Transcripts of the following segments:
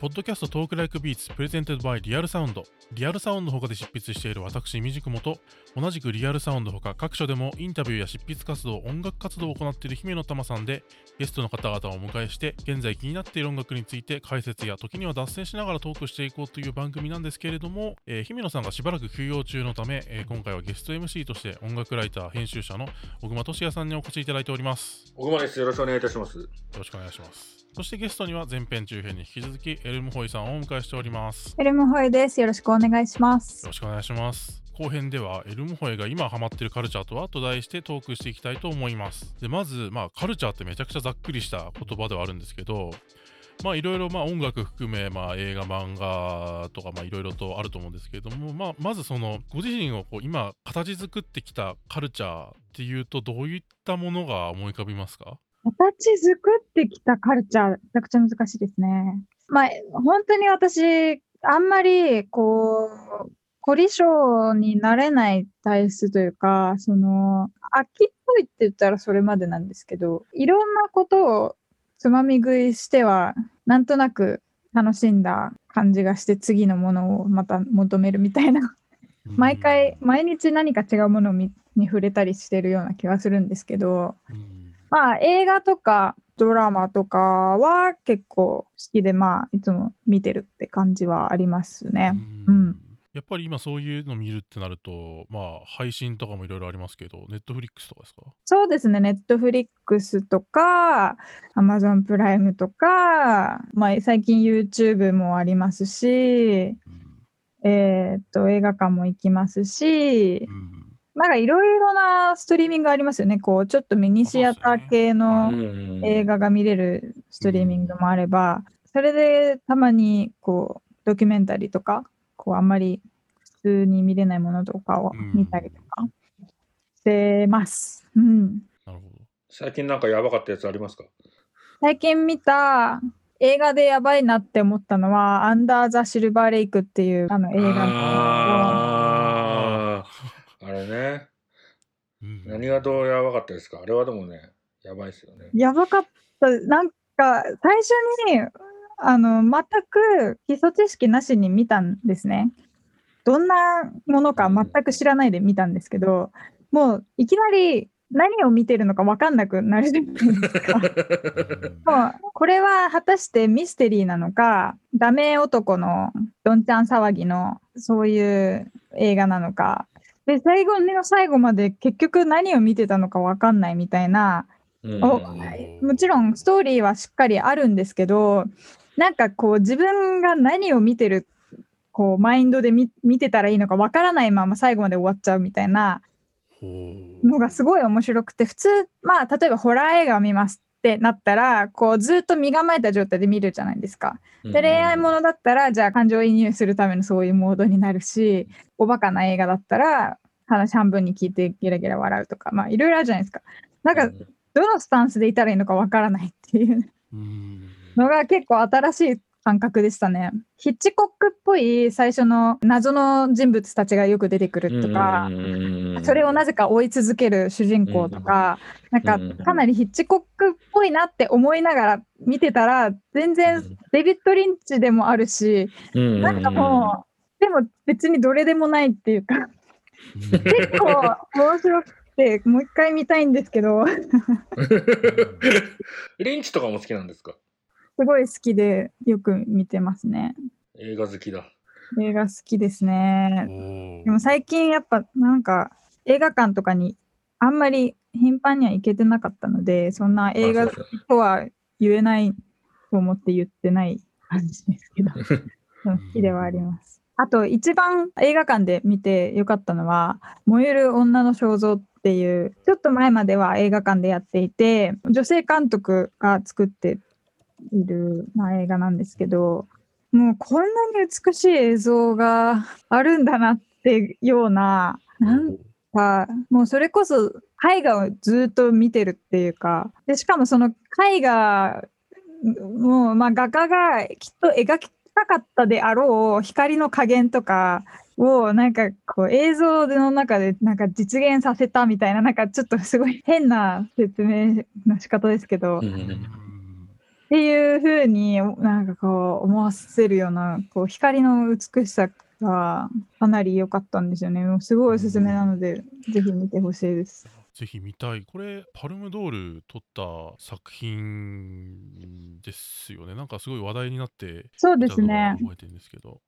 Podcast Talk Like Beats presented by Real Sound。Real Sound ほかで執筆している私、みじくもと、同じく Real Sound ほか各所でもインタビューや執筆活動、音楽活動を行っている姫乃たまさんで、ゲストの方々をお迎えして、現在気になっている音楽について解説や時には脱線しながらトークしていこうという番組なんですけれども、えー、姫乃さんがしばらく休養中のため、えー、今回はゲスト MC として音楽ライター、編集者の小熊俊哉さんにお越しいただいております。小熊です。よろしくお願いいたします。よろしくお願いします。そしてゲストには前編中編に引き続きエルムホイさんをお迎えしております。エルムホイです。よろしくお願いします。よろしくお願いします。後編ではエルムホイが今ハマってるカルチャーとはと題してトークしていきたいと思います。でまず、まあ、カルチャーってめちゃくちゃざっくりした言葉ではあるんですけど、まあいろいろまあ音楽含め、まあ、映画漫画とかまあいろいろとあると思うんですけれども、まあ、まずそのご自身をこう今形作ってきたカルチャーっていうとどういったものが思い浮かびますか？形作ってきたカルチャー、めちゃくちゃ難しいですね。まあ、本当に私、あんまり、こう、凝り性になれない体質というか、その、飽きっぽいって言ったらそれまでなんですけど、いろんなことをつまみ食いしては、なんとなく楽しんだ感じがして、次のものをまた求めるみたいな。毎回、毎日何か違うものに触れたりしてるような気がするんですけど、まあ映画とかドラマとかは結構好きで、まあいつも見てるって感じはありますね。うん、やっぱり今そういうの見るってなると、まあ配信とかもいろいろありますけど、ネットフリックスとかですか？そうですね、ネットフリックスとか、アマゾンプライムとか、まあ最近 YouTube もありますし、うん、えっと、映画館も行きますし、うんなんかいろいろなストリーミングありますよね。こう、ちょっとミニシアター系の映画が見れるストリーミングもあれば、それでたまにこう、ドキュメンタリーとか、こう、あんまり普通に見れないものとかを見たりとかしてます。うん。なるほど。最近なんかやばかったやつありますか？最近見た映画でやばいなって思ったのは、アンダー・ザ・シルバー・レイクっていうあの映画あれね。うん、何がどうやばかったですか？あれはでもね、やばいですよね。やばかった。なんか、最初に、あの、全く基礎知識なしに見たんですね。どんなものか全く知らないで見たんですけど、もういきなり何を見てるのか分かんなくなるじゃないですか。もうこれは果たしてミステリーなのか、ダメ男のどんちゃん騒ぎのそういう映画なのか、で、最後の最後まで結局何を見てたのか分かんないみたいな、もちろんストーリーはしっかりあるんですけど、なんかこう自分が何を見てる、こうマインドで見てたらいいのか分からないまま最後まで終わっちゃうみたいなのがすごい面白くて、普通、まあ例えばホラー映画を見ますってなったら、こうずっと身構えた状態で見るじゃないですか。で、恋愛ものだったら、じゃあ感情移入するためのそういうモードになるし、おバカな映画だったら、話半分に聞いてゲラゲラ笑うとか、まあいろいろあるじゃないですか。なんか、どのスタンスでいたらいいのかわからないっていうのが結構新しい感覚でしたね。ヒッチコックっぽい最初の謎の人物たちがよく出てくるとか、それをなぜか追い続ける主人公とか、なんかかなりヒッチコックっぽいなって思いながら見てたら、全然デビッド・リンチでもあるし、なんかもう、でも別にどれでもないっていうか結構面白くて、もう一回見たいんですけど。リンチとかも好きなんですか？すごい好きで、よく見てますね。映画好きだ。映画好きですね。でも最近やっぱなんか映画館とかにあんまり頻繁には行けてなかったので、そんな映画とは言えないと思って言ってない感じですけど、好きではあります。あと一番映画館で見てよかったのは、燃える女の肖像っていう、ちょっと前までは映画館でやっていて、女性監督が作っている、まあ、映画なんですけど、もうこんなに美しい映像があるんだなってような、なんか、もうそれこそ絵画をずっと見てるっていうか、でしかもその絵画もう、まあ、画家がきっと描きたかったであろう光の加減とかをなんかこう映像の中でなんか実現させたみたいななんかちょっとすごい変な説明の仕方ですけど、っていうふうになんかこう思わせるようなこう光の美しさがかなり良かったんですよね。すごいおすすめなので、ぜひ見てほしいです。ぜひ見たい。これ、パルムドール撮った作品ですよね。なんかすごい話題になってそうですね。覚えてるんですけど。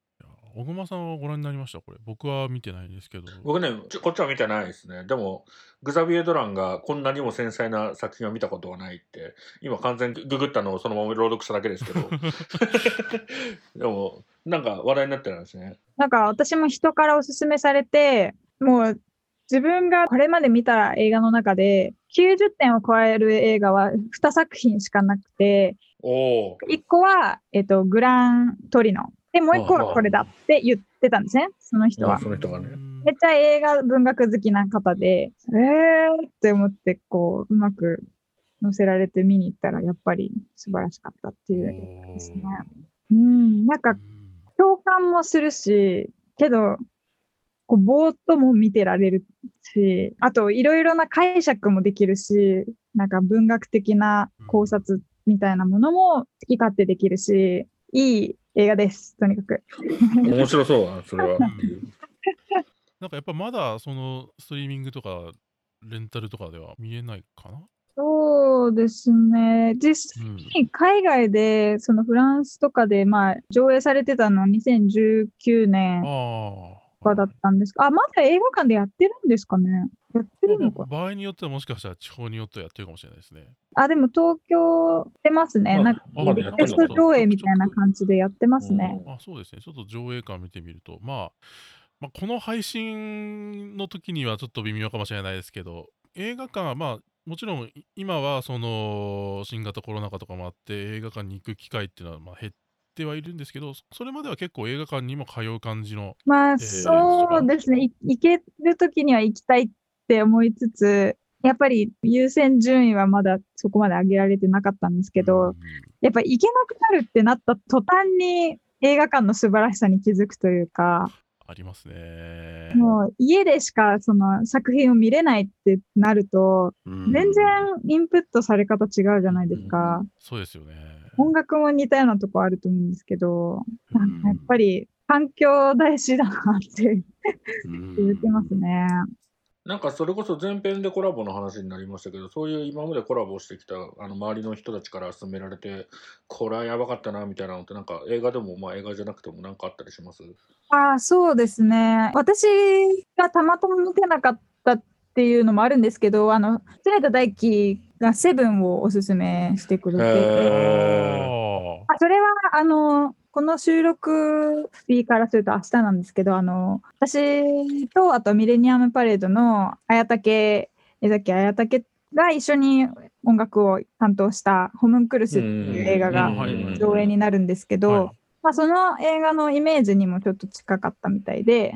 小熊さんはご覧になりました？これ。僕は見てないんですけど。僕ね、こっちは見てないですね。でも、グザビエ・ドランがこんなにも繊細な作品を見たことはないって、今完全ググったのをそのまま朗読しただけですけど。でも、なんか話題になってるんですね。なんか私も人からおすすめされて、もう自分がこれまで見た映画の中で90点を超える映画は2作品しかなくて、お1個は、えっと、グラントリノ。で、もう1個はこれだって言ってたんですね、その人は。その人がね。めっちゃ映画文学好きな方で、えーって思って、こう、うまく載せられて見に行ったら、やっぱり素晴らしかったっていうですね。うん、なんか、共感もするし、けど、こうぼーっとも見てられるし、あといろいろな解釈もできるし、なんか文学的な考察みたいなものも好き勝手できるし、いい映画です、とにかく。面白そうな、それは。なんかやっぱまだそのストリーミングとかレンタルとかでは見えないかな？そうですね。実際に海外で、そのフランスとかで、まあ、上映されてたのは2019年かだったんですか？あ、まだ映画館でやってるんですかね？やってるのか？場合によってはもしかしたら地方によってはやってるかもしれないですね。あ、でも東京出ますね。なんかテスト上映みたいな感じでやってますね。あ、そうですね。ちょっと上映館見てみると、まあ、まあ、この配信の時にはちょっと微妙かもしれないですけど、映画館はまあ、もちろん今はその新型コロナ禍とかもあって映画館に行く機会っていうのはまあ減ってはいるんですけど、それまでは結構映画館にも通う感じの。まあ、そうですね。行けるときには行きたいって思いつつ、やっぱり優先順位はまだそこまで上げられてなかったんですけど、やっぱ行けなくなるってなった途端に映画館の素晴らしさに気づくというか、ありますね。もう家でしかその作品を見れないってなると、全然インプットされ方違うじゃないですか。そうですよね。音楽も似たようなとこあると思うんですけど、なんかやっぱり環境大事だなって言ってますね。なんかそれこそ前編でコラボの話になりましたけど、そういう今までコラボしてきたあの周りの人たちから勧められて、これはやばかったなみたいなのって、なんか映画でも、まあ映画じゃなくてもなんかあったりします？ああ、そうですね。私がたまたま見てなかったっていうのもあるんですけど、あの、常田大輝がセブンをおすすめしてくれて、あそれは、あの、この収録日からすると明日なんですけど、あの、私と、あとミレニアムパレードの綾竹、江崎綾竹が一緒に音楽を担当したホムンクルスっていう映画が上映になるんですけど、まあ、その映画のイメージにもちょっと近かったみたいで、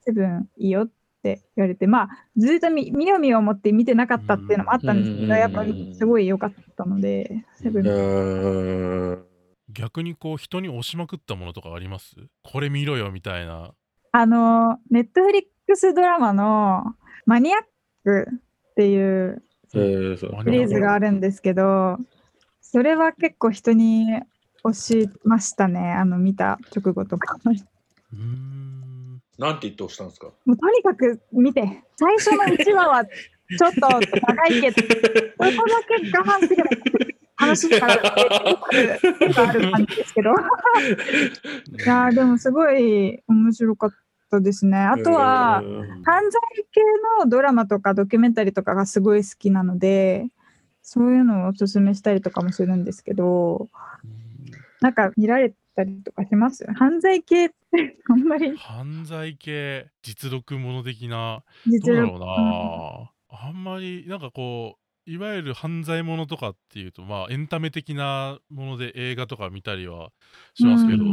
セブンいいよって言われて、まあ、ずっと見見よう見よう思って見てなかったっていうのもあったんですけど、やっぱりすごい良かったので、セブン。逆にこう人に押しまくったものとかあります？これ見ろよみたいな。あの、ネットフリックスドラマのマニアックっていうシリーズがあるんですけど、それは結構人に押しましたね、あの見た直後とか。うん。なんて言って押したんですか？もうとにかく見て、最初の1話はちょっと長いけど、そ こだけ我慢すれば話から結構ある感じですけど。いやでもすごい面白かったですね。あとは、犯罪系のドラマとかドキュメンタリーとかがすごい好きなので、そういうのをおすすめしたりとかもするんですけど、なんか見られたりとかします犯罪系ってあんまり。犯罪系、実録もの的な、どうだろうな。あんまり、なんかこう、いわゆる犯罪ものとかっていうと、まあ、エンタメ的なもので映画とか見たりはしますけど、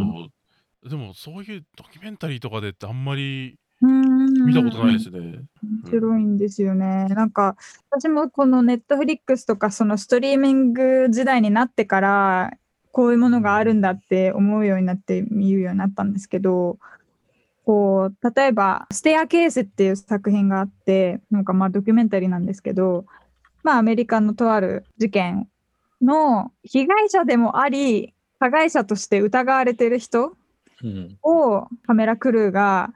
でもそういうドキュメンタリーとかでってあんまり見たことないですね。面白いんですよね。なんか私もこのネットフリックスとかそのストリーミング時代になってからこういうものがあるんだって思うようになって見るようになったんですけどこう例えば「ステアケース」っていう作品があってなんかまあドキュメンタリーなんですけどまあ、アメリカのとある事件の被害者でもあり、加害者として疑われてる人うん。をカメラクルーが、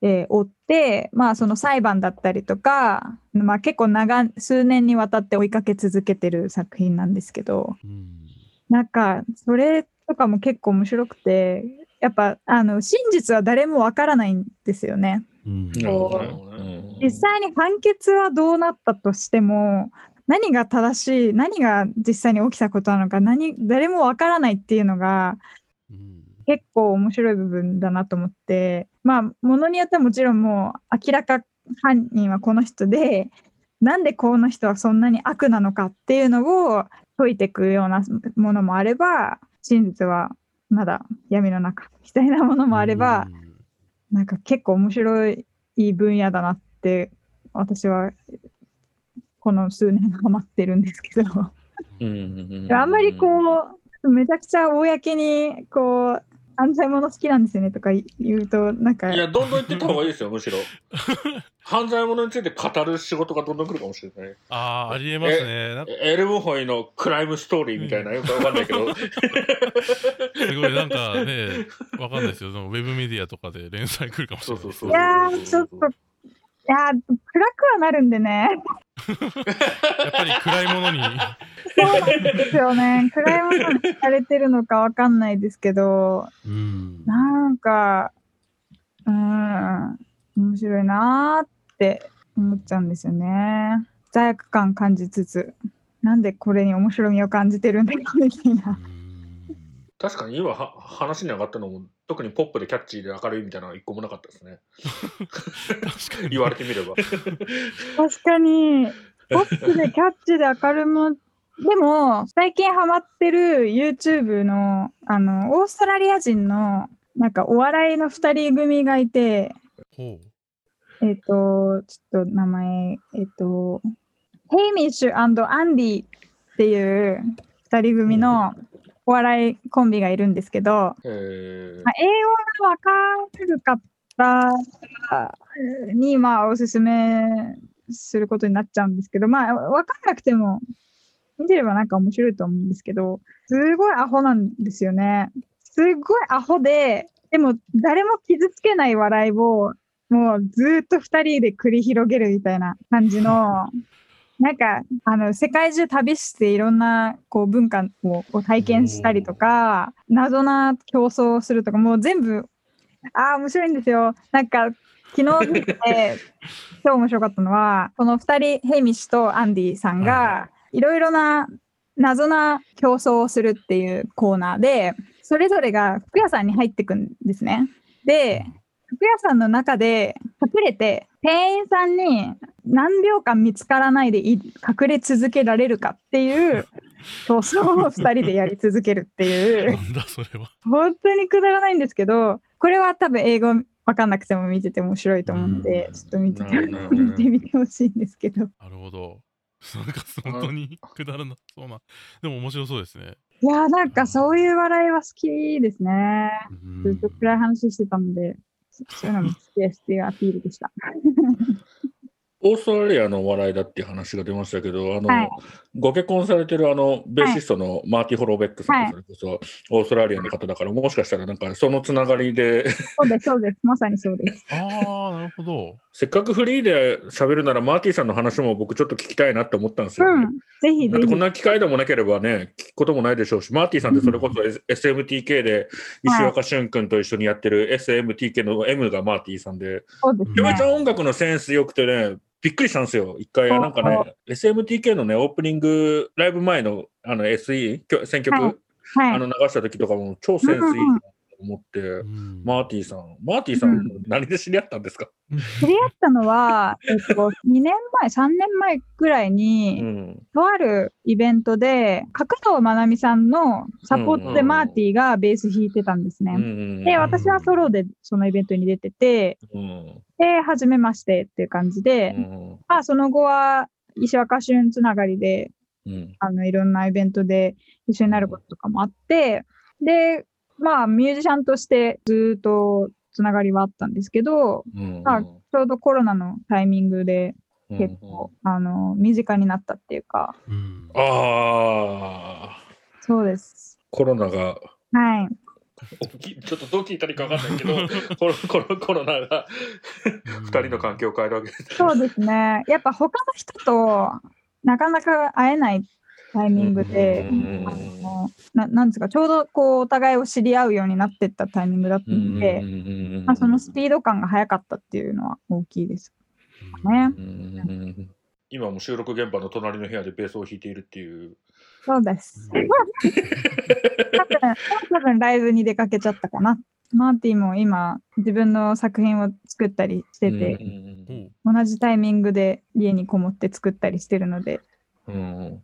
えー追って、まあ、その裁判だったりとか、まあ、結構長数年にわたって追いかけ続けてる作品なんですけど。うん。なんかそれとかも結構面白くてやっぱあの真実は誰もわからないんですよね。うん。実際に判決はどうなったとしても何が正しい何が実際に起きたことなのか何誰もわからないっていうのがうん。結構面白い部分だなと思ってまあものによってはもちろんもう明らか犯人はこの人でなんでこの人はそんなに悪なのかっていうのを解いていくようなものもあれば真実はまだ闇の中みたいなものもあれば、なんか結構面白い分野だなって私はこの数年ハマってるんですけど。うんうんうんあんまりこう、めちゃくちゃ公に、こう、犯罪者好きなんですよねとか言うと、なんか、いや、どんどん言ってった方がいいですよ、むしろ。犯罪者について語る仕事がどんどん来るかもしれない。ああ、ありえますね。エルムホイのクライムストーリーみたいな、よくわかんないけど。すごいなんかね、わかんないですよ。ウェブメディアとかで連載来るかもしれないいやー、ちょっと、いやー、暗くはなるんでね。やっぱり暗いものに。そうなんですよね。暗いものにされてるのかわかんないですけど、うん。なんか、うーん、面白いなーって思っちゃうんですよね。罪悪感感じつつ、なんでこれに面白みを感じてるんだろうみたいな。確かに今は話に上がったのも、特にポップでキャッチーで明るいみたいなのは一個もなかったですね。確かに。言われてみれば。確かに、ポップでキャッチで明るも、でも、最近ハマってる YouTube の、あの、オーストラリア人の、なんかお笑いの二人組がいて、ほえっ、と、ちょっと名前、えっ、と、ヘイミッシュアンディっていう二人組のお笑いコンビがいるんですけど、えーまあ、英語がわかる方に、まあ、おすすめすることになっちゃうんですけど、まあ、わかんなくても、見てればなんか面白いと思うんですけど、すごいアホなんですよね。すごいアホで、でも誰も傷つけない笑いを、もうずーっと二人で繰り広げるみたいな感じの、なんか、あの、世界中旅していろんな、こう、文化をを体験したりとか、謎な競争をするとか、もう全部、ああ、面白いんですよ。なんか、昨日見て、超面白かったのは、この二人、ヘイミッシュとアンディさんが、いろいろな謎な競争をするっていうコーナーで、それぞれが服屋さんに入ってくんですね。で、服屋さんの中で隠れて、店員さんに何秒間見つからないでい隠れ続けられるかっていう競争を2人でやり続けるっていうう。なんだそれは。本当にくだらないんですけどこれは多分英語わかんなくても見てて面白いと思うのでうんちょっと見てて 見てみてほしいんですけどなるほど。なんか本当にくだらなそうな。でも面白そうですね。いやーなんかそういう笑いは好きですねうんずっと暗い話してたのでそういうのも好きですっていうアピールでした。オーストラリアのお笑いだっていう話が出ましたけど、あの、はい。ご結婚されてるあの、ベーシストのマーティ・ホローベックさんそれこそ、オーストラリアの方だから、もしかしたらなんかそのつながりで、そうですそうです。まさにそうです。ああ、なるほど。せっかくフリーで喋るならマーティさんの話も僕ちょっと聞きたいなって思ったんですよ、ねうん。ぜひぜひ。だってこんな機会でもなければね、聞くこともないでしょうし、マーティさんってそれこそ SMTK で石若俊君と一緒にやってる SMTK の M がマーティさんで、そうですね。めちゃめちゃ音楽のセンス良くてね、びっくりしたんですよ。一回、なんかね、SMTK のね、オープニング、ライブ前のあの SE、選曲、はい。はい。あの流した時とかも超センスいいなと思って、うん。マーティさん、マーティさん、うん。何で知り合ったんですか、知り合ったのは、えっと、2年前、3年前ぐらいうに、ん。とあるイベントで、角藤まなみさんのサポートでうんマーティがベース弾いてたんですね。うんで、私はソロでそのイベントに出てて、うん。で、初めましてっていう感じで、うんまあ、その後は石若俊つながりで、うん。あの、いろんなイベントで一緒になることとかもあって、で、まあ、ミュージシャンとしてずっとつながりはあったんですけど、うんまあちょうどコロナのタイミングで、結構、あの身近になったっていうか。うん。ああ、そうです。コロナが、はい。ちょっとどう聞いたらいいか分かんないけど、コロコロコロナが2人の関係を変えるわけです。そうですね。やっぱ他の人となかなか会えないタイミングで、うんあのななんですかちょうどこうお互いを知り合うようになってったタイミングだったので、まあ、そのスピード感が速かったっていうのは大きいですね。うん今も収録現場の隣の部屋でベースを弾いているっていう。そうです。多分多分ライブに出かけちゃったかな。マーティも今自分の作品を作ったりしてて、同じタイミングで家にこもって作ったりしてるので、うん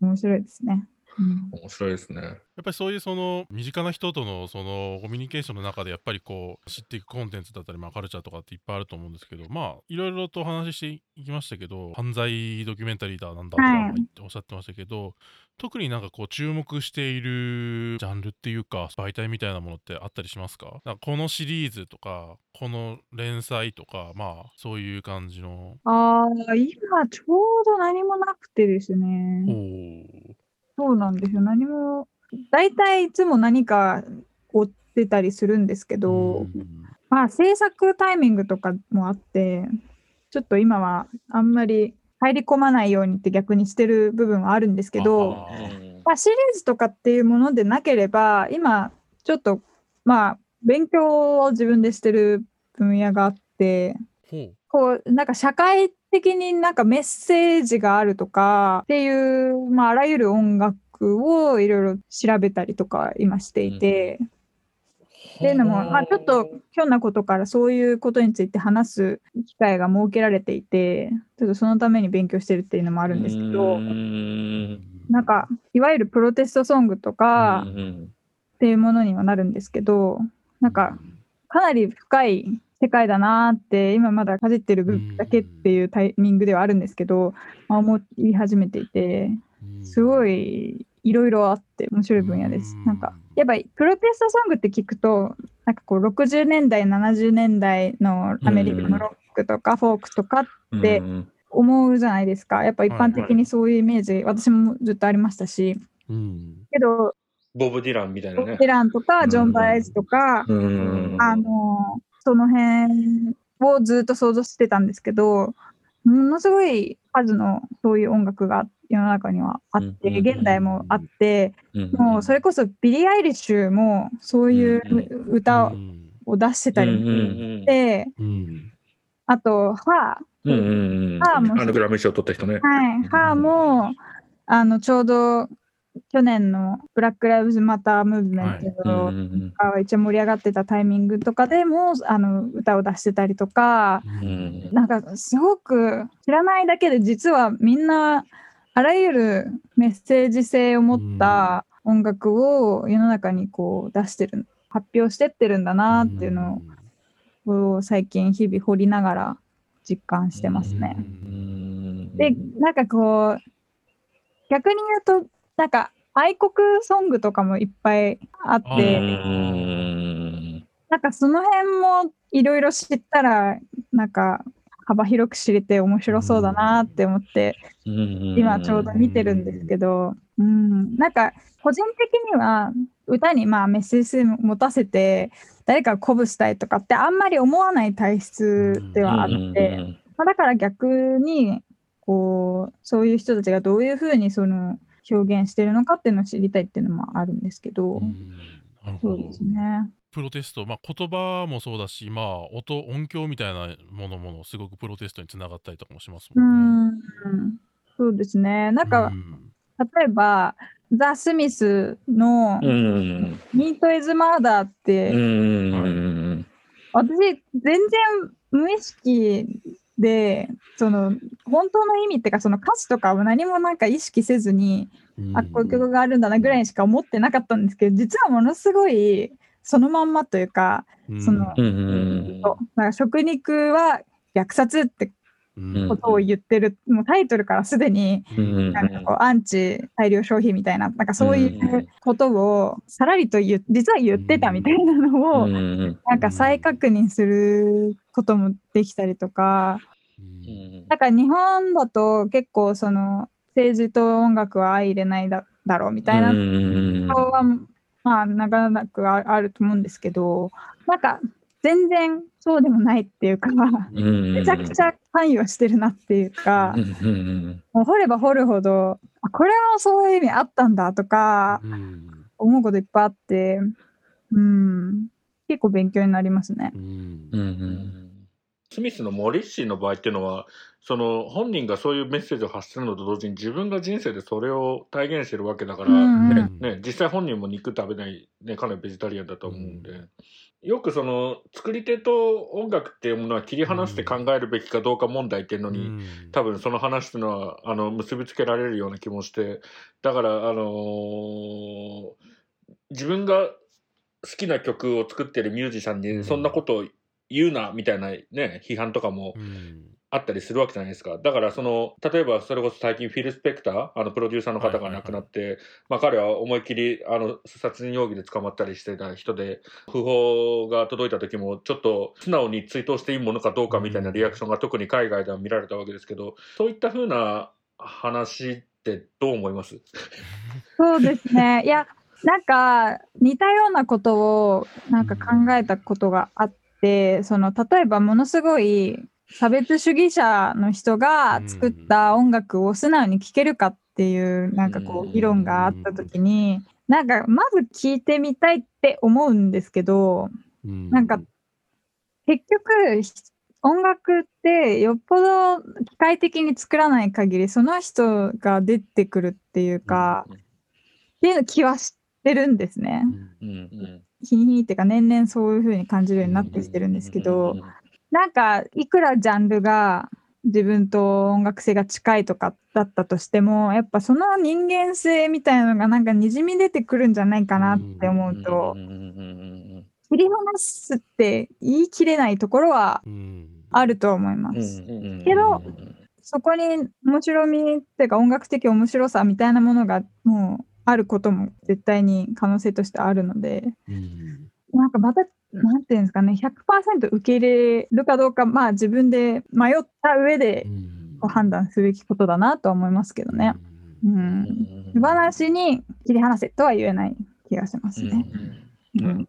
面白いですね。うん面白いですね。やっぱりそういうその身近な人とのそのコミュニケーションの中でやっぱりこう知っていくコンテンツだったり、まあ、カルチャーとかっていっぱいあると思うんですけどまあいろいろとお話ししていきましたけど犯罪ドキュメンタリーだなんだとかおっしゃってましたけど、特になんかこう注目しているジャンルっていうか媒体みたいなものってあったりしますか？なんかこのシリーズとかこの連載とかまあそういう感じの。ああ、今ちょうど何もなくてですおね。ーそうなんですよ。何も、大体いつも何か追ってたりするんですけど、まあ制作タイミングとかもあって、ちょっと今はあんまり入り込まないようにって逆にしてる部分はあるんですけど、まあ、シリーズとかっていうものでなければ、今ちょっとまあ勉強を自分でしてる分野があって、こうなんか社会的になんかメッセージがあるとかっていう、まあ、あらゆる音楽をいろいろ調べたりとか今していて、っていうのも、まあ、ちょっとひょんなことからそういうことについて話す機会が設けられていてちょっとそのために勉強してるっていうのもあるんですけど、うん。なんかいわゆるプロテストソングとかうんっていうものにはなるんですけどなんかかなり深い世界だなーって今まだかじってる部分だけっていうタイミングではあるんですけど、まあ、思い始めていてすごいいろいろあって面白い分野です。なんかやっぱりプロテストソングって聞くとなんかこう60年代70年代のアメリカのロックとかフォークとかでうん思うじゃないですか。やっぱ一般的にそういうイメージ、私もずっとありましたし。うん。けどボブ・ディランみたいなね。ボブ。ディランとかジョーン・バエズとか、うん。あのその辺をずっと想像してたんですけどものすごい数のそういう音楽が世の中にはあってうん現代もあってうんもうそれこそビリー・アイリッシュもそういう歌を出してたりしてうん。あと「ハー。ものグラミー賞を取った人ね。ー」。はい「ハーもあのちょうど去年のブラック・ライブズ・マター・ムーブメントが一応盛り上がってたタイミングとかでもあの歌を出してたりとかうん。なんかすごく知らないだけで実はみんなあらゆるメッセージ性を持った音楽を世の中にこう出してる発表してってるんだなっていうのを最近日々掘りながら実感してますね。うん。でなんかこう逆に言うとなんか愛国ソングとかもいっぱいあっあてうん。なんかその辺もいろいろ知ったらなんか幅広く知れて面白そうだなって思って今ちょうど見てるんですけど、うん、なんか個人的には歌にまあメッセージ性持たせて誰かを鼓舞したいとかってあんまり思わない体質ではあって、まあ、だから逆にこうそういう人たちがどういうふうにその表現してるのかっていうのを知りたいっていうのもあるんですけど、なるほどそうですね。プロテスト、まあ、言葉もそうだし、まあ、音音響みたいなものもすごくプロテストにつながったりとかもしますうもんね。んそうですね。なんか、うん例えば、ザ・スミスのうんミート・イズ・マーダーって、うん私、全然無意識で、その、本当の意味っていうか、その歌詞とかを何もなんか意識せずに、あ、こういう曲があるんだなぐらいにしか思ってなかったんですけど、実はものすごい、そのまんまというか、そのなんか食肉は虐殺ってうん。ことを言ってる、もうタイトルからすでに、うんなんかこうアンチ大量消費みたいな、なんかそういうことをさらりと言う実は言ってたみたいなのを、なんか再確認することもできたりとか、うん。だから日本だと結構その政治と音楽は相入れないだだろうみたいな顔はまあなかなかああると思うんですけどなんか全然そうでもないっていうかうん。めちゃくちゃ関与してるなっていうかもう掘れば掘るほどあこれもそういう意味あったんだとかうん。思うこといっぱいあってうん。結構勉強になりますね。うんうんうんスミスのモリッシーの場合っていうのはその本人がそういうメッセージを発するのと同時に自分が人生でそれを体現してるわけだから、うんうん。ねね、実際本人も肉食べない、ね、かなりベジタリアンだと思うんで、よくその作り手と音楽っていうものは切り離して考えるべきかどうか問題っていうのに、うん。多分その話っていうのはあの結びつけられるような気もして。だからあのー自分が好きな曲を作ってるミュージシャンうんにそんなことを言うなみたいなね批判とかもうん。あったりするわけじゃないですか。だからその例えばそれこそ最近フィル・スペクターあのプロデューサーの方が亡くなって、まあ、彼は思いっきりあの殺人容疑で捕まったりしてた人で訃報が届いた時もちょっと素直に追悼していいものかどうかみたいなリアクションが特に海外では見られたわけですけどそういった風な話ってどう思います？そうですね。いや、なんか似たようなことをなんか考えたことがあって、その例えばものすごい差別主義者の人が作った音楽を素直に聴けるかっていうなんかこう議論があった時に、なんかまず聴いてみたいって思うんですけど、うん。なんか結局音楽ってよっぽど機械的に作らない限りその人が出てくるっていうか、っていう気はしてるんですね。うんうん日に日にっていうか年々そういう風に感じるようになってきてるんですけど、なんかいくらジャンルが自分と音楽性が近いとかだったとしてもやっぱその人間性みたいなのがなんかにじみ出てくるんじゃないかなって思うとうんうんうんうん切り離すって言い切れないところはうん。あると思いまうんす。うん。けどそこに面白みっていうか音楽的面白さみたいなものがもうあることも絶対に可能性としてあるのでうん。なんかまたなんていうんですかね100%受け入れるかどうかまあ自分で迷った上で判断すべきことだなとは思いますけどね。うん、手放しに切り離せとは言えない気がしますね。うん。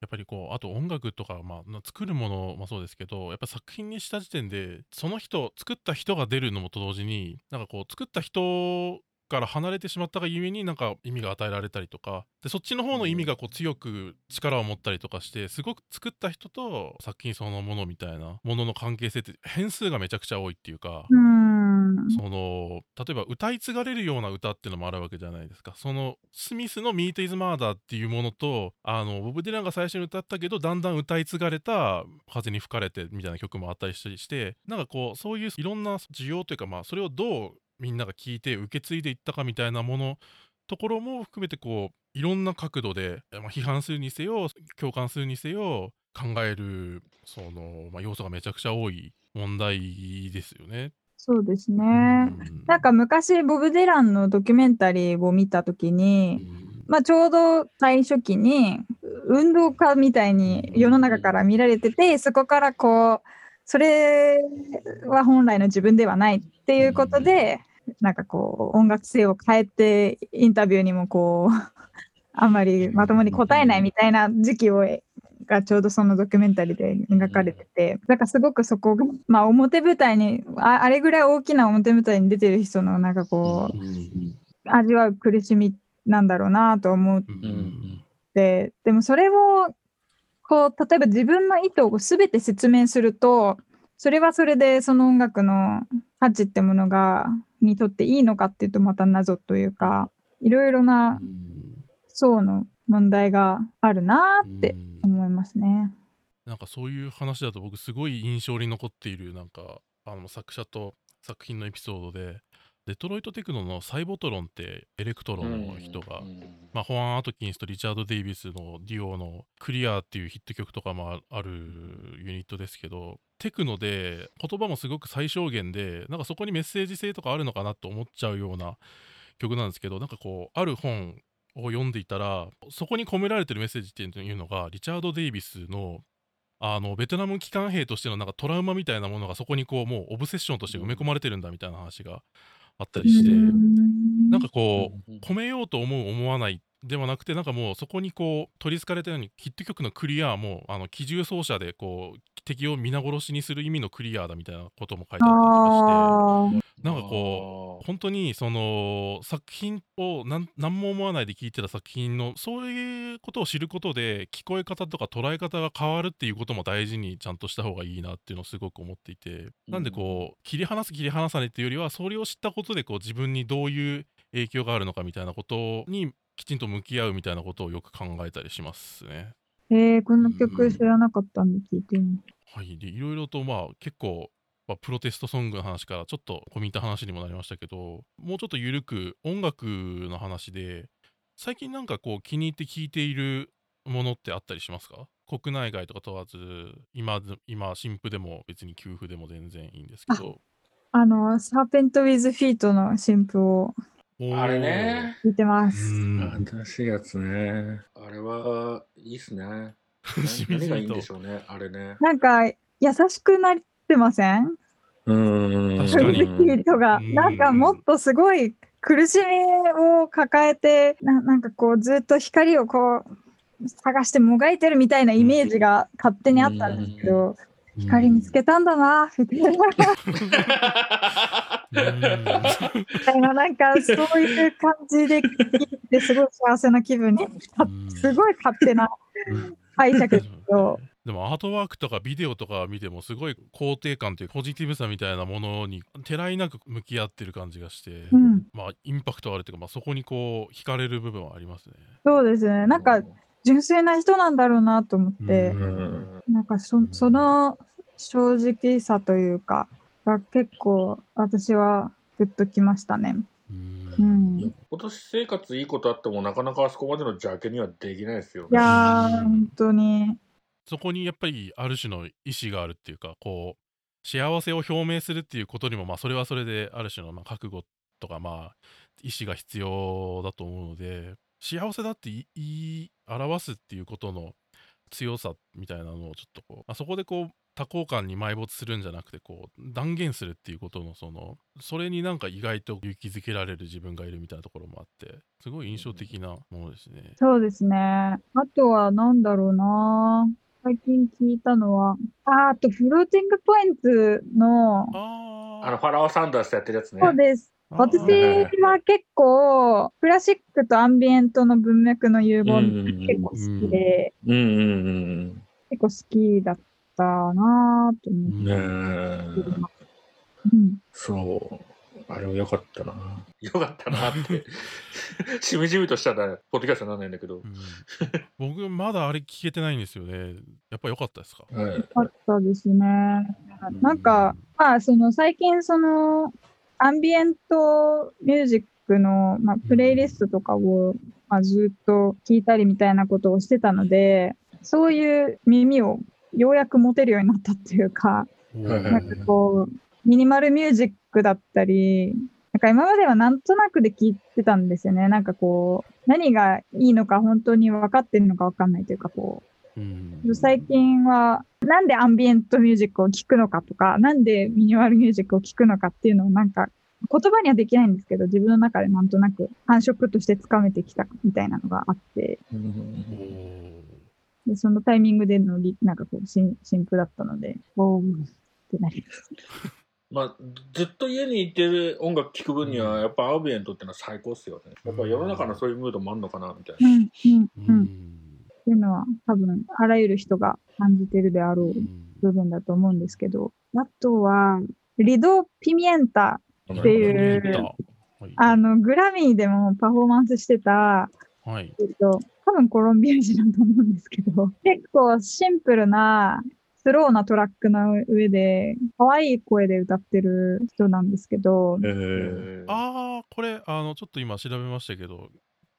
やっぱりこうあと音楽とか、まあ、な作るものもそうですけどやっぱ作品にした時点でその人作った人が出るのもと同時になんかこう作った人から離れてしまったがゆえになんか意味が与えられたりとか。でそっちの方の意味がこう強く力を持ったりとかしてすごく作った人と作品そのものみたいなものの関係性って変数がめちゃくちゃ多いっていうか。うん。その例えば歌い継がれるような歌っていうのもあるわけじゃないですか。そのスミスの「Meet is Murder」っていうものとあのボブ・ディランが最初に歌ったけどだんだん歌い継がれた「風に吹かれて」みたいな曲もあったりしたりしてなんかこうそういういろんな需要というかまあそれをどうみんなが聞いて受け継いでいったかみたいなものところも含めてこういろんな角度で、まあ、批判するにせよ共感するにせよ考えるその、まあ、要素がめちゃくちゃ多い問題ですよね。そうですね。うんなんか昔ボブ・ディランのドキュメンタリーを見た時に、まあ、ちょうど最初期に運動家みたいに世の中から見られててそこからこうそれは本来の自分ではないっていうことでなんかこう音楽性を変えてインタビューにもこう あんまりまともに答えないみたいな時期をがちょうどそのドキュメンタリーで描かれててだからすごくそこが、まあ、表舞台にああれぐらい大きな表舞台に出てる人のなんかこう味わう苦しみなんだろうなと思ってでもそれをこう例えば自分の意図を全て説明するとそれはそれでその音楽の価値ってものがにとっていいのかっていうとまた謎というかいろいろな層の問題があるなって思いますね。なんかそういう話だと僕すごい印象に残っているなんかあの作者と作品のエピソードでデトロイトテクノのサイボトロンってエレクトロの人が、まあ、ホアン・アトキンスとリチャード・デイビスのデュオの「クリア」っていうヒット曲とかもあるユニットですけどテクノで言葉もすごく最小限でなんかそこにメッセージ性とかあるのかなと思っちゃうような曲なんですけどなんかこうある本を読んでいたらそこに込められてるメッセージっていうのがリチャード・デイビスのあのベトナム機関兵としてのなんかトラウマみたいなものがそこにこうもうオブセッションとして埋め込まれてるんだみたいな話があったりして、なんかこううん。褒めようと思う思わないではなくてなんかもうそこにこう取りつかれたようにヒット曲のクリアもあの機銃走者でこう敵を皆殺しにする意味のクリアだみたいなことも書いてあったりとかして。なんかこ本当にその作品を何も思わないで聞いてた作品のそういうことを知ることで聞こえ方とか捉え方が変わるっていうことも大事にちゃんとした方がいいなっていうのをすごく思っていてなんでこう切り離す切り離さないっていうよりはそれを知ったことでこう自分にどういう影響があるのかみたいなことにきちんと向き合うみたいなことをよく考えたりしますね。えー、この曲知らなかったんで聞いてみ。はい、でいろいろとまあ結構、まあ、プロテストソングの話からちょっと込み入った話にもなりましたけどもうちょっと緩く音楽の話で最近なんかこう気に入って聴いているものってあったりしますか？国内外とか問わず今ず今新譜でも別に給付でも全然いいんですけど。あの、サーペント・ウィズ・フィートの新譜をあれね。聞いてまうす。ん新しいやつね。あれはいいっすね。何がいいんでしょうね、あれね。なんか、優しくなってません？うん。確かにウィズ・フィートが。うんなんかもっとすごい苦しみを抱えて、ななんかこうずっと光をこう探してもがいてるみたいなイメージが勝手にあったんですけど、光見つけたんだな、みたいな。うん。みたいな、なんかそういう感じで聞いて、すごい幸せな気分に、うん。すごい勝手な解釈ですけど、でもアートワークとかビデオとか見てもすごい肯定感というかポジティブさみたいなものにてらいなく向き合ってる感じがして、うん、まあインパクトあるというか、まあ、そこにこう惹かれる部分はありますね。そうですね。なんか純粋な人なんだろうなと思って、ん。なんかそその正直さというか、が結構私はグッときましたね。うん生活いいことあってもなかなかあそこまでの邪気にはできないですよね。やー、本当に。そこにやっぱりある種の意志があるっていうかこう幸せを表明するっていうことにもまあそれはそれである種のまあ覚悟とかまあ意志が必要だと思うので幸せだって言い言い表すっていうことの強さみたいなのをちょっとこう、まあ、そこでこう多幸感に埋没するんじゃなくてこう断言するっていうことのそのそれになんか意外と勇気づけられる自分がいるみたいなところもあってすごい印象的なものですね。そうですね。あとはなんだろうな。最近聞いたのは、ああとフローティングポイントの、ああの、ファラオ・サンダースやってるやつね。そうです。あ私は結構、クラシックとアンビエントの文脈の融合結構好きで、うんうんうん結構好きだったなぁと思うん。ってね。うん。そう。あれは良かったな。良かったなって。しみじみとしたら、ポッドキャストにならないんだけどう。ん 僕まだあれ聞けてないんですよね。やっぱ良かったですか？はい。よかったですね。なんか、まあ、その最近その、アンビエントミュージックの、まあ、プレイリストとかを、まあ、ずっと聞いたりみたいなことをしてたので、そういう耳をようやく持てるようになったっていうか、はいなんかこう、ミニマルミュージックだったり、なんか今まではなんとなくで聞いてたんですよね。なんかこう、何がいいのか本当に分かってるのか分かんないというか、こう。ん。う、最近はなんでアンビエントミュージックを聴くのかとか、なんでミニマルミュージックを聴くのかっていうのをなんか、言葉にはできないんですけど、自分の中でなんとなく感触としてつかめてきたみたいなのがあって、おうん。ーでそのタイミングでのリ、なんかこう、新新譜だったので、おーってなります。まあ、ずっと家にいてる音楽聴く分には、やっぱアンビエントってのは最高っすよね。やっぱ世の中のそういうムードもあんのかな、みたいな。うん、うん、ううん。っていうのは多分あらゆる人が感じてるであろう部分だと思うんですけど、あとは、リド・ピミエンタ、っていうはいあの、グラミーでもパフォーマンスしてた、はい。えっと、多分コロンビア人だと思うんですけど、結構シンプルな、スローなトラックの上で、可愛い声で歌ってる人なんですけど、えー、ああ、これ、あの、ちょっと今調べましたけど、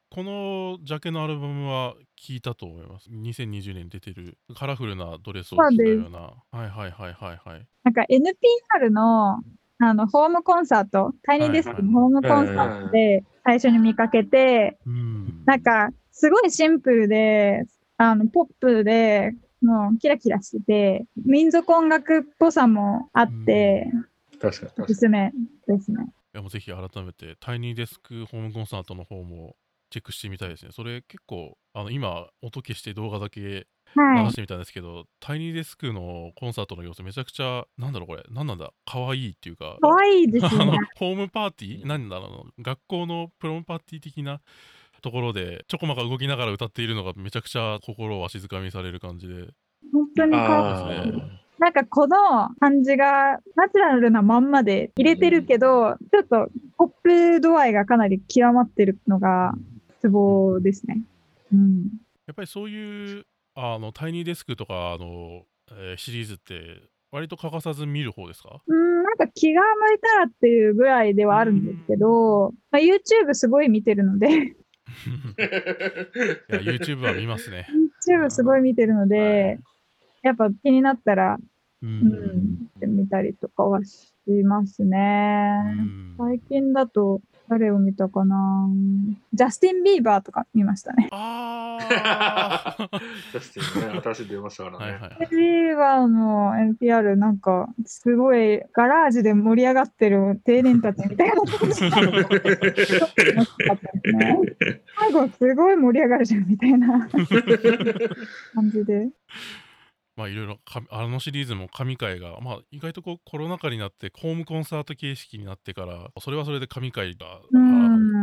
このジャケのアルバムは聞いたと思います。2020年に出てるカラフルなドレスを着たような。はいはいはいはいはい。なんか NPR の、あの、ホームコンサート、タイニーデスクのホームコンサートで最初に見かけて、うん。なんか、すごいシンプルで、あの、ポップで、もうキラキラしてて、民族音楽っぽさもあって、確かに確かにおすすめですね。いやもうぜひ改めてタイニーデスクホームコンサートの方もチェックしてみたいですね。それ結構あの今音消して動画だけ流はいし。てみたんですけど、タイニーデスクのコンサートの様子めちゃくちゃなんだろうこれなんなんだ？可愛いっていうかかわいいですあのね。ホームパーティー？なんだろう？な学校のプロムパーティー的なところでちょこまか動きながら歌っているのがめちゃくちゃ心をわしづかみされる感じで本当にかわあそうですーなんかこの感じがナチュラルなまんまで入れてるけど、ちょっとポップ度合いがかなり極まってるのがツボですね。うん。やっぱりそういうあのタイニーデスクとかあの、えーシリーズって割と欠かさず見る方ですか？うん、なんか気が向いたらっていうぐらいではあるんですけど、まあ、YouTube すごい見てるので、いや YouTube は見ますね。YouTube すごい見てるので、やっぱ気になったら、ううんん、見たりとかはしますね。うん。最近だと、誰を見たかな？ジャスティン・ビーバーとか見ましたね。あージャスティンね、新しい出ましたからね。はいはいはい。ビーバーの NPR なんか、すごいガラージで盛り上がってる青年たちみたいな感じだったですね。最後すごい盛り上がるじゃんみたいな 感じで。まあいろいろかあのシリーズも神回が、まあ、意外とこうコロナ禍になってホームコンサート形式になってからそれはそれで神回が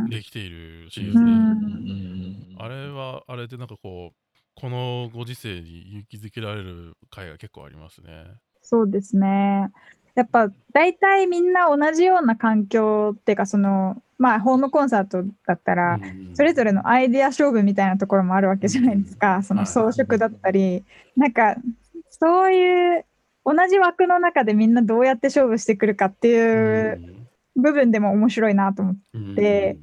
できているシリーうズで、んあれはあれでなんかこうこのご時世に勇気づけられる回が結構ありますね。そうですね。やっぱ大体みんな同じような環境っていうかそのまあホームコンサートだったらそれぞれのアイデア勝負みたいなところもあるわけじゃないですか。その装飾だったり、なんかそういう同じ枠の中でみんなどうやって勝負してくるかっていう部分でも面白いなと思って、で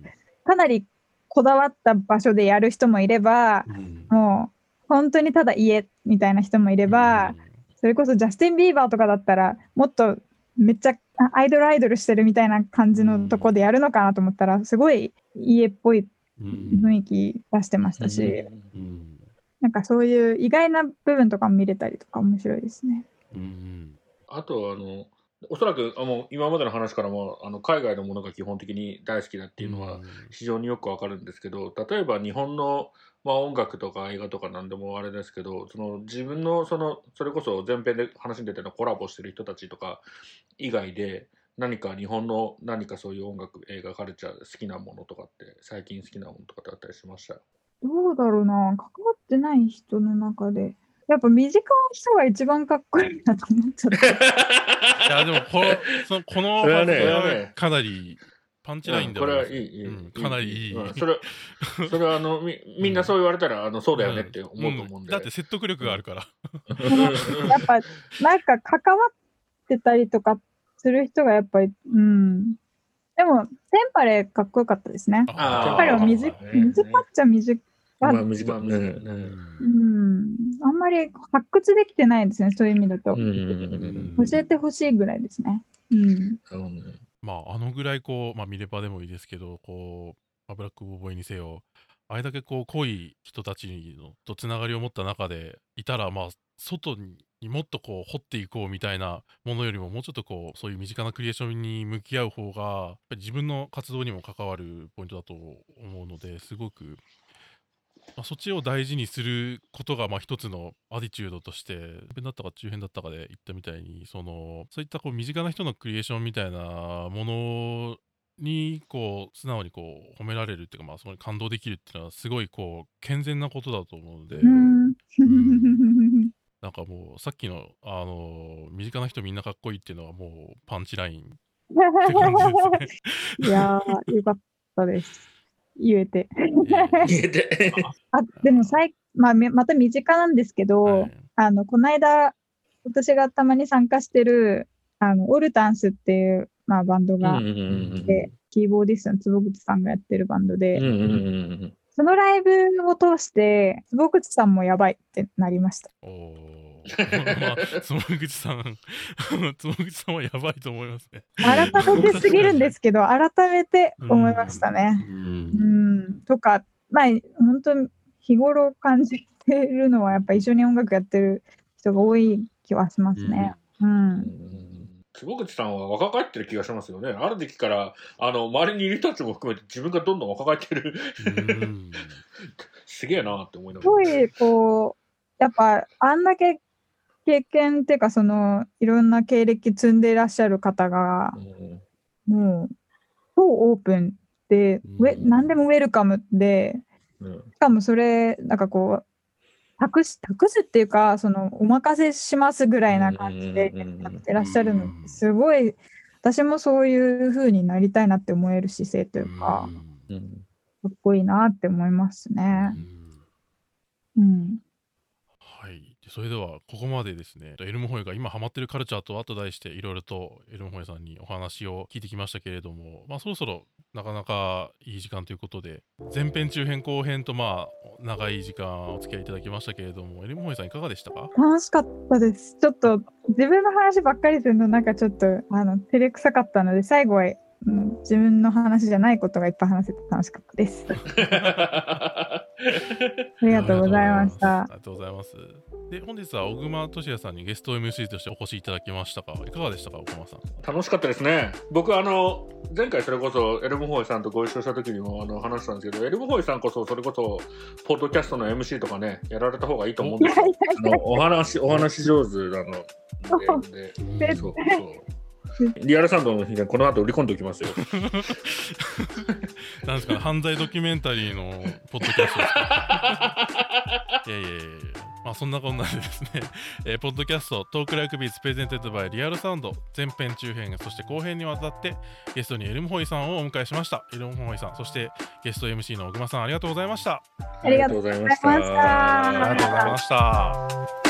かなりこだわった場所でやる人もいれば、もう本当にただ家みたいな人もいれば、それこそジャスティン・ビーバーとかだったらもっとめっちゃあアイドルアイドルしてるみたいな感じのとこでやるのかなと思ったらすごい家っぽいうん。雰囲気出してましたし、うんなんかそういう意外な部分とかも見れたりとか面白いですね。うんあと、あの、おそらくあの今までの話からもあの海外のものが基本的に大好きだっていうのは非常によくわかるんですけど例えば日本の、まあ、音楽とか映画とかなんでもあれですけどその自分のそのそれこそ前編で話に出てたコラボしてる人たちとか以外で何か日本の何かそういう音楽映画カルチャーで好きなものとかって最近好きなものとかってあったりしました？どうだろうな関わってない人の中でやっぱ身近な人が一番かっこいいなと思っちゃった。いやでもこのそのこのねかなりパンチラインでうんこれははいいいい、うんかなりいいうんそれそれはあのみみんなそう言われたらあのそうだよねって思うと思うんで、だって説得力があるから。やっぱなんか関わってたりとかする人がやっぱり、うん。でも、テンパレかっこよかったですね。テンパレは短短っちゃ短い。まあ短いねねうん。あんまり発掘できてないですね、そういう意味だと。教えてほしいぐらいですね。うん。あのねまあ、あのぐらいこう、まあ、ミレパでもいいですけど、こう、まあブラックボーボーイにせよ、あれだけこう濃い人たちのとつながりを持った中でいたら、まあ、外にもっとこう掘っていこうみたいなものよりも、もうちょっとこう、そういう身近なクリエーションに向き合う方が、自分の活動にも関わるポイントだと思うので、すごく、まあ、そっちを大事にすることがまあ一つのアディチュードとして前編だったか中編だったかで言ったみたいにそのそういったこう身近な人のクリエーションみたいなものにこう素直にこう褒められるっていうかまあそこに感動できるっていうのはすごいこう健全なことだと思うので、うん。なんかもうさっきのあの身近な人みんなかっこいいっていうのはもうパンチラインって感じですね。いやー、よかったです。言えて。言えて。あ、でもさい、まあ、めまた身近なんですけど、はい。あの、この間、私がたまに参加してる、あの、オルタンスっていう、まあ、バンドがあって、キーボーディストの坪口さんがやってるバンドで、うんうんうんうんそのライブを通して、坪口さんもやばいってなりました。まあ、つもぐちさん、つもぐちさんはやばいと思いますね。改めてすぎるんですけど、改めて思いましたね。ううんん、とか、まあ、本当に日頃感じてるのはやっぱ一緒に音楽やってる人が多い気はしますね。うん。坪口さんは若返ってる気がしますよね。ある時期から、あの、周りにいる人たちも含めて自分がどんどん若返ってる。うん すげえなって思いなすごい、こう、やっぱあんだけ経験っていうか、その、いろんな経歴積んでいらっしゃる方が、うん。もう、超オープンで、うん。何でもウェルカムで、うん。しかもそれ、なんかこう、託し、託すっていうか、その、お任せしますぐらいな感じでやってらっしゃるのすごい、私もそういう風になりたいなって思える姿勢というか、うん。かっこいいなって思いますうね。ん。うん。それではここまでですねエルムホイが今ハマってるカルチャーとあと題していろいろとエルムホイさんにお話を聞いてきましたけれども、まあ、そろそろなかなかいい時間ということで前編中編後編とまあ長い時間お付き合いいただきましたけれどもエルムホイさんいかがでしたか？楽しかったです。ちょっと自分の話ばっかりするのなんかちょっとあの照れくさかったので最後は、うん自分の話じゃないことがいっぱい話せて楽しかったです。ありがとうございましたあ。りがとうございます。で、本日は小熊俊也さんにゲスト MC としてお越しいただきましたが、いかがでしたか、小熊さん？楽しかったですね。僕、あの、前回それこそエルムホイさんとご一緒した時にもあの話したんですけど、エルムホイさんこそそれこそ、ポッドキャストの MC とかね、やられた方がいいと思うんですよ。あのお話、お話上手なので、そうそう。リアルサウンドの日でこの後売り込んでおきますよ。なんですかね、犯罪ドキュメンタリーのポッドキャストですか？いやいやいやいや。まあそんなこんなでですね、えーポッドキャスト Talk Like Beats presented by Real Sound 前編中編そして後編にわたってゲストにエルムホイさんをお迎えしました。エルムホイさんそしてゲスト MC の小熊さんありがとうございました。ありがとうございました。ありがとうございました